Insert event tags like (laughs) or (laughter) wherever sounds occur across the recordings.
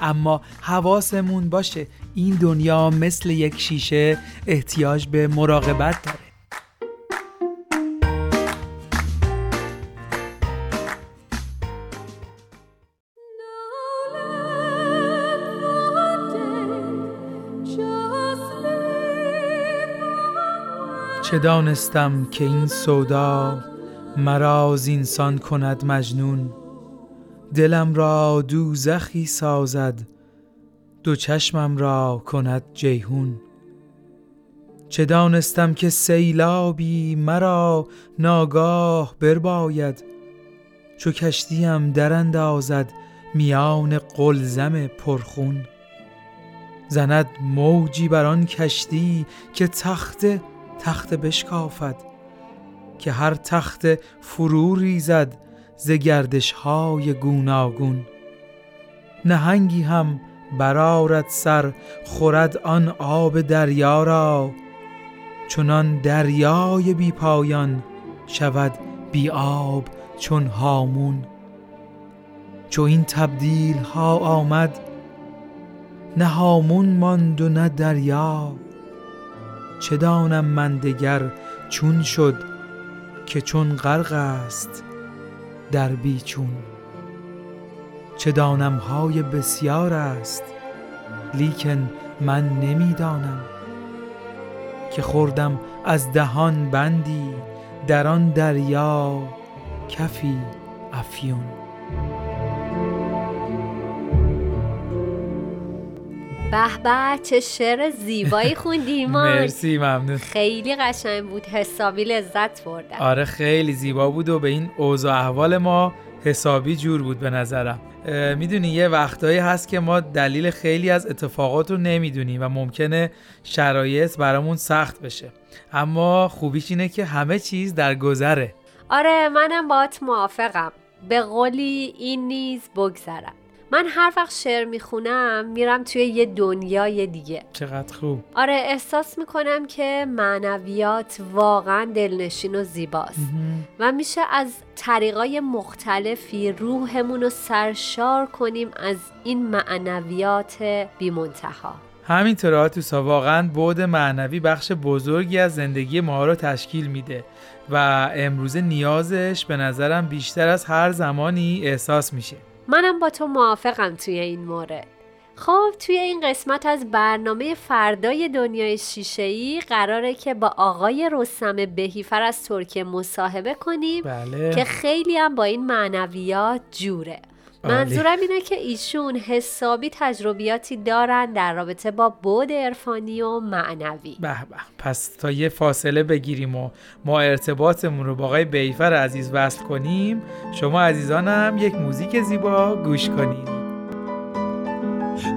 اما حواسمون باشه این دنیا مثل یک شیشه احتیاج به مراقبت داره. چه دانستم که این سودا مرا زینسان کند مجنون؟ دلم را دوزخی سازد دو چشمم را کند جیهون چه دانستم که سیلابی مرا ناگاه برباید چو کشتیم دراندازد میان قلزم پرخون. زند موجی بر آن کشتی که تخت تخت بشکافد که هر تخت فرو ریزد ز گردش های گوناگون. نهنگی هم برارد سر خورد آن آب دریا را. چنان دریای بی پایان شود بی آب چون هامون. چو این تبدیل ها آمد نه هامون ماند و نه دریا. چه دانم من دگر چون شد که چون غرق است؟ در بیچون چه دانم های بسیار است لیکن من نمی‌دانم. که خوردم از دهان بندی در آن دریا کفی افیون. به به چه شعر زیبایی خوندی (laughs) ایمان مرسی ممنون. خیلی قشنگ بود. حسابی لذت بردم آره خیلی زیبا بود و به این اوضاع احوال ما حسابی جور بود به نظرم. می‌دونی یه وقتایی هست که ما دلیل خیلی از اتفاقات رو نمی‌دونیم و ممکنه شرایط برامون سخت بشه. اما خوبیش اینه که همه چیز در گذره. آره منم باات موافقم. به قولی این نیز بگذرم. من هر وقت شعر می‌خونم میرم توی یه دنیای دیگه. چقدر خوب. آره احساس می‌کنم که معنویات واقعا دلنشین و زیباست. و میشه از طریقای مختلفی روحمون رو سرشار کنیم از این معنویات بیمنتها. همینطور تو واقعا بود معنوی بخش بزرگی از زندگی ما رو تشکیل میده و امروزه نیازش به نظرم بیشتر از هر زمانی احساس میشه. منم با تو موافقم توی این مورد خب توی این قسمت از برنامه فردای دنیای شیشه‌ای قراره که با آقای رستم بهیفر از ترکیه مصاحبه کنیم بله. که خیلی هم با این معنویات جوره منظورم اینه که ایشون حسابی تجربیاتی دارن در رابطه با بود عرفانی و معنوی. به به. پس تا یه فاصله بگیریم و ما ارتباطمون رو با آقای بیفر عزیز وصل کنیم شما عزیزانم یک موزیک زیبا گوش کنید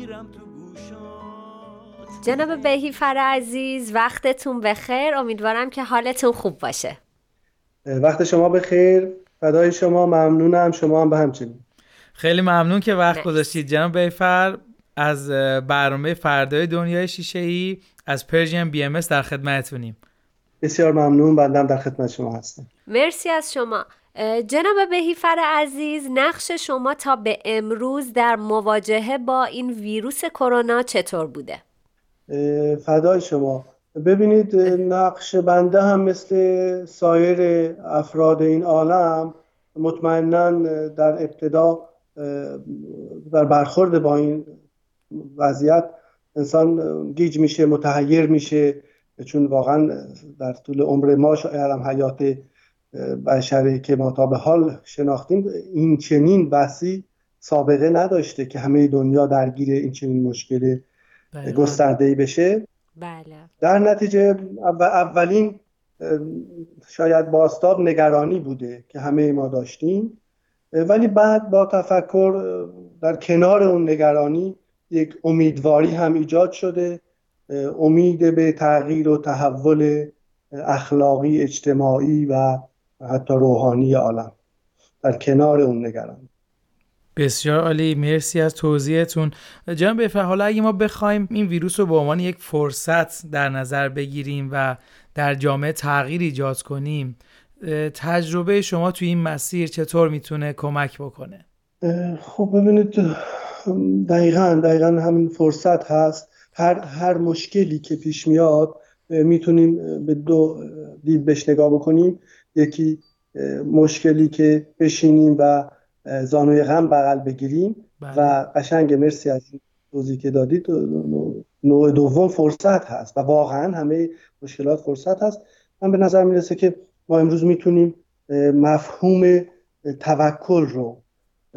میرم تو گوشات. جناب بهیفر عزیز وقتتون بخیر. امیدوارم که حالتون خوب باشه. وقت شما بخیر. فدای شما ممنونم. شما هم به همچنین. خیلی ممنون که وقت گذاشتید جناب بیفر از برنامه فردای دنیای شیشه ای از پرژیم بی ام در خدمتتونیم. بسیار ممنون. بندم در خدمت شما هستم. مرسی از شما. جناب بهیفر عزیز نقش شما تا به امروز در مواجهه با این ویروس کرونا چطور بوده؟ فدای شما ببینید نقش بنده هم مثل سایر افراد این عالم مطمئنا در ابتدا در برخورد با این وضعیت انسان گیج میشه متحیر میشه چون واقعا در طول عمر ما شاید هم حیات بشری که ما تا به حال شناختیم این چنین بحثی سابقه نداشته که همه دنیا درگیر این چنین مشکل بله. گسترده ای بشه بله. در نتیجه اولین شاید باستاب نگرانی بوده که همه ما داشتیم ولی بعد با تفکر در کنار اون نگرانی یک امیدواری هم ایجاد شده امید به تغییر و تحول اخلاقی اجتماعی و حتی روحانی عالم. در کنار اون نگرانی بسیار عالی. مرسی از توضیحتون. جناب بفر حالا اگه ما بخوایم این ویروس رو به عنوان یک فرصت در نظر بگیریم و در جامعه تغییر ایجاد کنیم تجربه شما توی این مسیر چطور می‌تونه کمک بکنه؟ خب ببینید دقیقا دقیقا همین فرصت هست. هر, هر مشکلی که پیش میاد می‌تونیم به دو دید بهش نگاه بکنیم. یکی مشکلی که بشینیم و زانوی غم بغل بگیریم بله. و قشنگ مرسی از این توضیح که دادید نوع دوم فرصت هست و واقعا همه مشکلات فرصت هست من به نظر می‌رسه که ما امروز می‌تونیم مفهوم توکل رو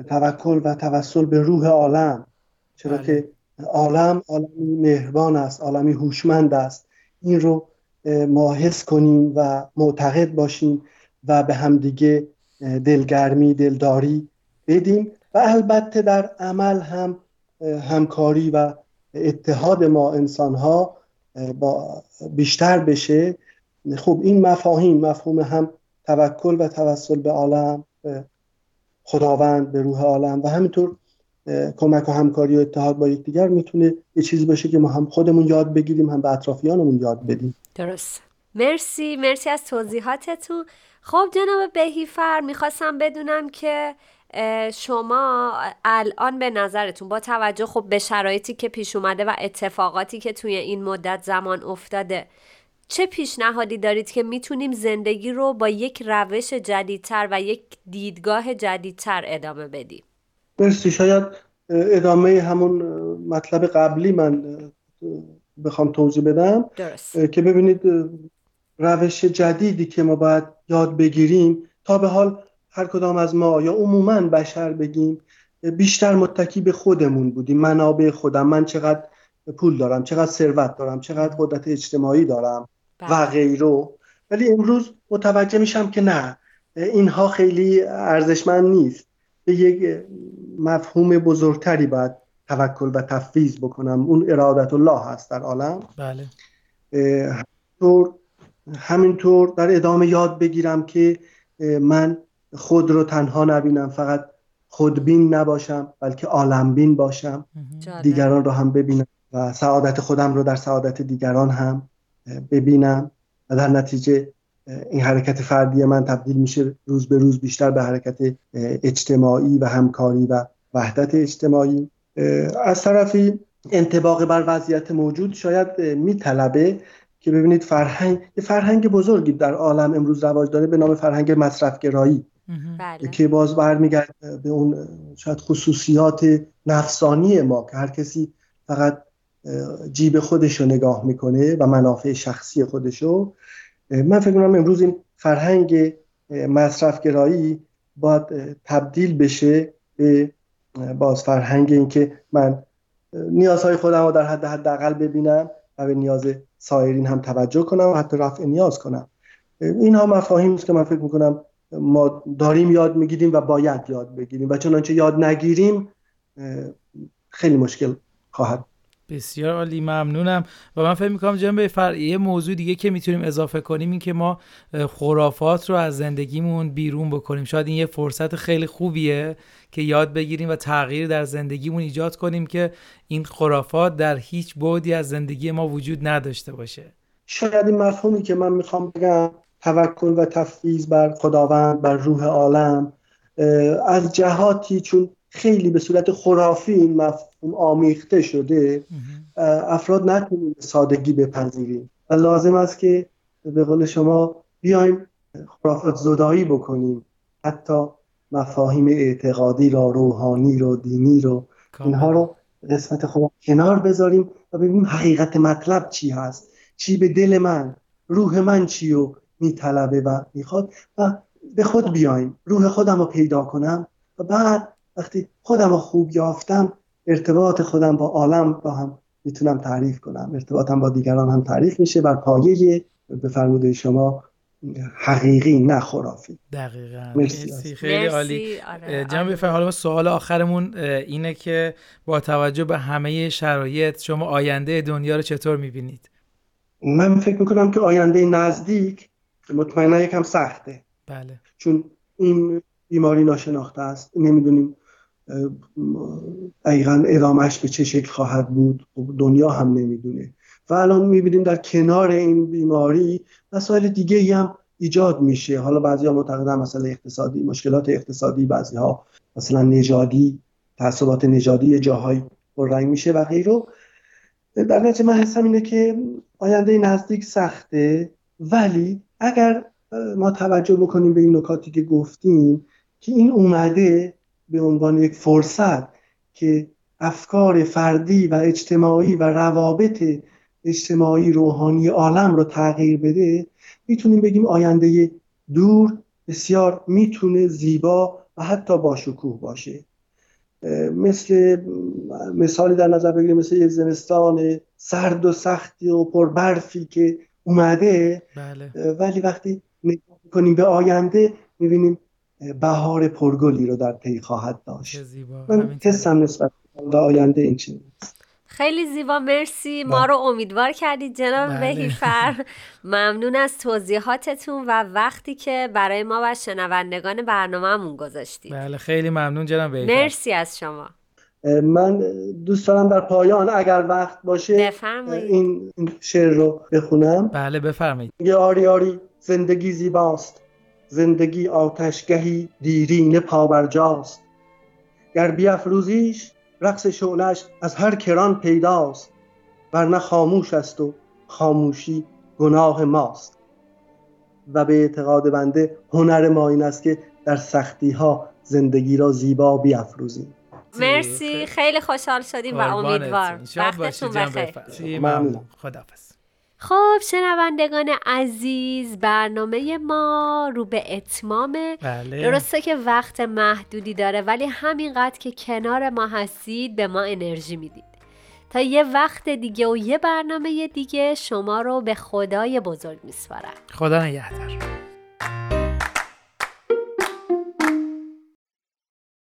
توکل و توسل به روح عالم چرا بله. که عالم عالمی مهربان است عالمی هوشمند است این رو ما حس کنیم و معتقد باشیم و به همدیگه دلگرمی دلداری بدیم و البته در عمل هم همکاری و اتحاد ما انسان ها با بیشتر بشه. خب این مفاهیم مفهوم هم توکل و توسل به عالم خداوند به روح عالم و همینطور کمک و همکاری و اتحاد با یکدیگر می‌تونه یه چیزی باشه که ما هم خودمون یاد بگیریم هم به اطرافیانمون یاد بدیم. درست. مرسی مرسی از توضیحاتتون. خب جناب بهیفر می‌خواستم بدونم که شما الان به نظرتون با توجه خب به شرایطی که پیش اومده و اتفاقاتی که توی این مدت زمان افتاده چه پیشنهادی دارید که می‌تونیم زندگی رو با یک روش جدیدتر و یک دیدگاه جدیدتر ادامه بدیم؟ مرسی. شاید ادامه همون مطلب قبلی من بخوام توضیح بدم. درست. که ببینید روش جدیدی که ما باید یاد بگیریم تا به حال هر کدام از ما یا عموما بشر بگیم بیشتر متکی به خودمون بودیم. منابع خودم من چقدر پول دارم چقدر ثروت دارم چقدر قدرت اجتماعی دارم و بله. غیره. ولی امروز متوجه میشم که نه اینها خیلی ارزشمند نیست. به یک مفهوم بزرگتری باید توکل و تفویض بکنم. اون ارادت الله هست در عالم. بله. همینطور همینطور در ادامه یاد بگیرم که من خود رو تنها نبینم فقط خودبین نباشم بلکه عالمبین باشم. دیگران رو هم ببینم و سعادت خودم رو در سعادت دیگران هم ببینم. و در نتیجه این حرکت فردی من تبدیل میشه روز به روز بیشتر به حرکت اجتماعی و همکاری و وحدت اجتماعی. از طرفی انتباق بر وضعیت موجود شاید میطلبه که ببینید فرهنگ یه فرهنگ بزرگی در عالم امروز رواج داره به نام فرهنگ مصرفگرایی. بله. که باز برمیگرد به اون شاید خصوصیات نفسانی ما که هر کسی فقط جیب خودش رو نگاه می‌کنه و منافع شخصی خودشو من فکر کنم امروز این فرهنگ مصرفگرایی باید تبدیل بشه به باز فرهنگ اینکه من نیازهای خودم رو در حد حداقل ببینم و به نیاز سایرین هم توجه کنم و حتی رفع نیاز کنم. اینها مفاهیم است که من فکر می‌کنم ما داریم یاد می‌گیریم و باید یاد بگیریم و چنانچه یاد نگیریم خیلی مشکل خواهد بسیار عالی ممنونم. و من فکر می‌کنم جنبه فرعی یه موضوع دیگه که می‌تونیم اضافه کنیم این که ما خرافات رو از زندگیمون بیرون بکنیم. شاید این یه فرصت خیلی خوبیه که یاد بگیریم و تغییر در زندگیمون ایجاد کنیم که این خرافات در هیچ بعدی از زندگی ما وجود نداشته باشه. شاید این مفهومی که من می‌خوام بگم توکل و تفویض بر خداوند بر روح عالم از جهاتی چون خیلی به صورت خرافی این مفهوم آمیخته شده افراد نتونیم سادگی بپذیریم. و لازم است که به قول شما بیایم خرافات زدایی بکنیم. حتی مفاهیم اعتقادی را روحانی رو دینی رو اینها رو قسمت خودم کنار بذاریم و ببینیم حقیقت مطلب چی هست. چی به دل من روح من چی رو میطلبه و می‌خواد. و به خود بیایم. روح خودم رو پیدا کنم و بعد وقتی خودم رو خوب یافتم ارتباط خودم با عالم با هم می‌تونم تعریف کنم. ارتباطم با دیگران هم تعریف میشه بر پایه به فرموده شما حقیقی نه خرافی. دقیقا. مرسی. خیلی عالی. آره، جناب حالا سوال آخرمون اینه که با توجه به همه شرایط شما آینده دنیا رو چطور می‌بینید؟ من فکر می‌کنم که آینده نزدیک مطمئنا یکم سخته. بله. چون این بیماری ناشناخته است. نمی‌دونیم دقیقا ادامهش به چه شکل خواهد بود دنیا هم نمی‌دونه. و الان می‌بینیم در کنار این بیماری مسائل دیگه هم ایجاد میشه. حالا بعضی ها معتقدن مسئله اقتصادی مشکلات اقتصادی بعضی ها مثلا نژادی تعصبات نژادی جاهای رنگ میشه و غیره. در نتیجه من حسم اینه که آینده نزدیک سخته ولی اگر ما توجه بکنیم به این نکاتی که گفتیم که این اومده به عنوان یک فرصت که افکار فردی و اجتماعی و روابط اجتماعی روحانی عالم رو تغییر بده می‌تونیم بگیم آینده دور بسیار می‌تونه زیبا و حتی با شکوه باشه مثل مثالی در نظر بگیریم مثل یک زمستان سرد و سختی و پربرفی که اومده بله. ولی وقتی نگاه کنیم به آینده می‌بینیم بهار پرگلی رو در پی خواهد داشت. من حسم نسبت به آینده این چیز خیلی زیبا مرسی. ما رو امیدوار کردید جناب بله. بهیفر (laughs) ممنون از توضیحاتتون و وقتی که برای ما و شنوندگان برنامهمون گذاشتید. بله خیلی ممنون جناب بهیفر مرسی از شما. من دوست دارم در پایان اگر وقت باشه بفرمایید. این شعر رو بخونم. بله بفرمایید. آری آری زندگی زیباست. زندگی آتشگهی دیرینه پابرجاست. گر بیافروزیش رقص شعلش از هر کران پیداست ورنه خاموش است و خاموشی گناه ماست. و به اعتقاد بنده هنر ما این است که در سختی ها زندگی را زیبا بیافروزیم مرسی خیلی. خوشحال شدیم و امیدوار وقتتون بخیر. ممنون. خداحافظ. خب شنوندگان عزیز برنامه ما رو به اتمامه بله. درسته که وقت محدودی داره ولی همینقدر که کنار ما هستید به ما انرژی می‌دید. تا یه وقت دیگه و یه برنامه دیگه شما رو به خدای بزرگ میسپارم. خدا نگهدار.